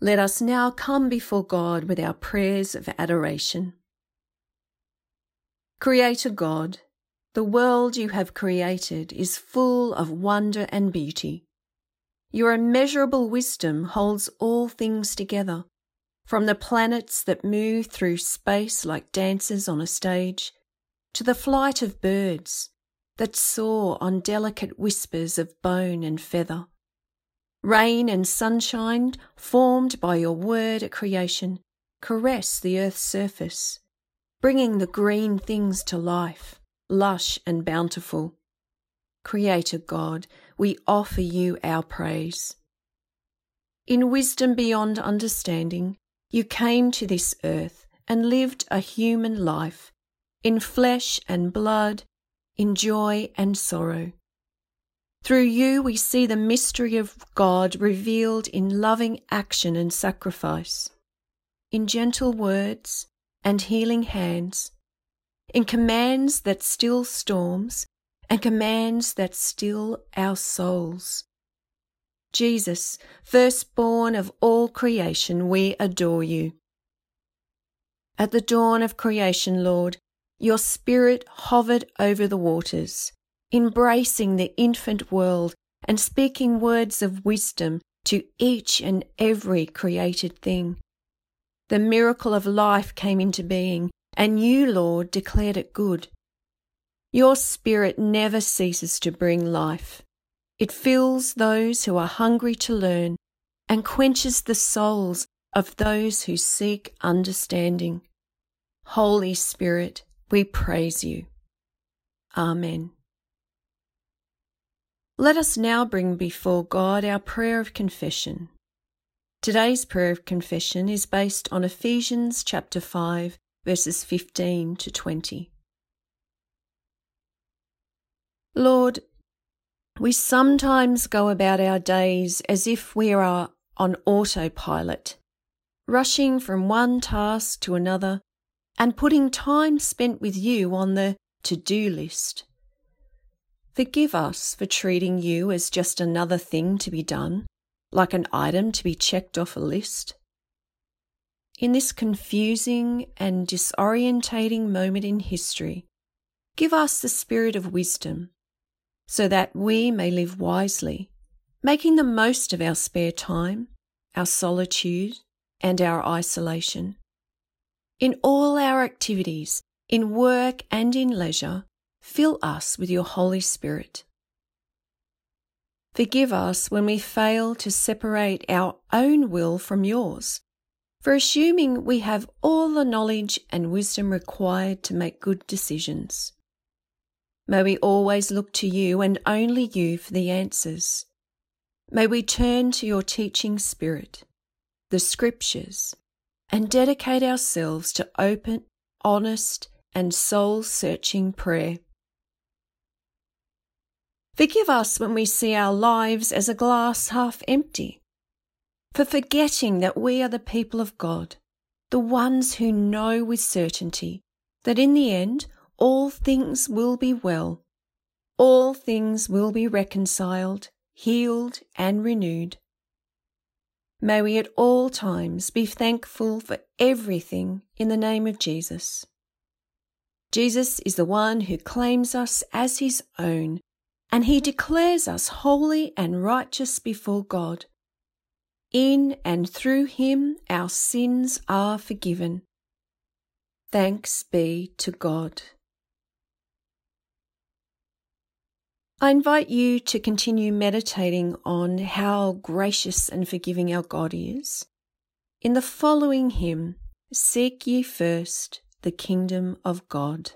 Let us now come before God with our prayers of adoration. Creator God, the world you have created is full of wonder and beauty. Your immeasurable wisdom holds all things together, from the planets that move through space like dancers on a stage, to the flight of birds that soar on delicate whispers of bone and feather. Rain and sunshine, formed by your word at creation, caress the earth's surface, bringing the green things to life, lush and bountiful. Creator God, we offer you our praise. In wisdom beyond understanding, you came to this earth and lived a human life, in flesh and blood, in joy and sorrow. Through you, we see the mystery of God revealed in loving action and sacrifice, in gentle words and healing hands, in commands that still storms and commands that still our souls. Jesus, firstborn of all creation, we adore you. At the dawn of creation, Lord, your spirit hovered over the waters, embracing the infant world and speaking words of wisdom to each and every created thing. The miracle of life came into being, and you, Lord, declared it good. Your Spirit never ceases to bring life. It fills those who are hungry to learn and quenches the souls of those who seek understanding. Holy Spirit, we praise you. Amen. Let us now bring before God our prayer of confession. Today's prayer of confession is based on Ephesians chapter 5 verses 15 to 20. Lord, we sometimes go about our days as if we are on autopilot, rushing from one task to another and putting time spent with you on the to do list. Forgive us for treating you as just another thing to be done, like an item to be checked off a list. In this confusing and disorientating moment in history, give us the spirit of wisdom so that we may live wisely, making the most of our spare time, our solitude, and our isolation. In all our activities, in work and in leisure, fill us with your Holy Spirit. Forgive us when we fail to separate our own will from yours, for assuming we have all the knowledge and wisdom required to make good decisions. May we always look to you and only you for the answers. May we turn to your teaching spirit, the scriptures, and dedicate ourselves to open, honest, and soul searching prayer. Forgive us when we see our lives as a glass half empty, for forgetting that we are the people of God, the ones who know with certainty that in the end all things will be well. All things will be reconciled, healed, and renewed. May we at all times be thankful for everything in the name of Jesus. Jesus is the one who claims us as his own, and he declares us holy and righteous before God. In and through him our sins are forgiven. Thanks be to God. I invite you to continue meditating on how gracious and forgiving our God is. In the following hymn, Seek ye first the kingdom of God.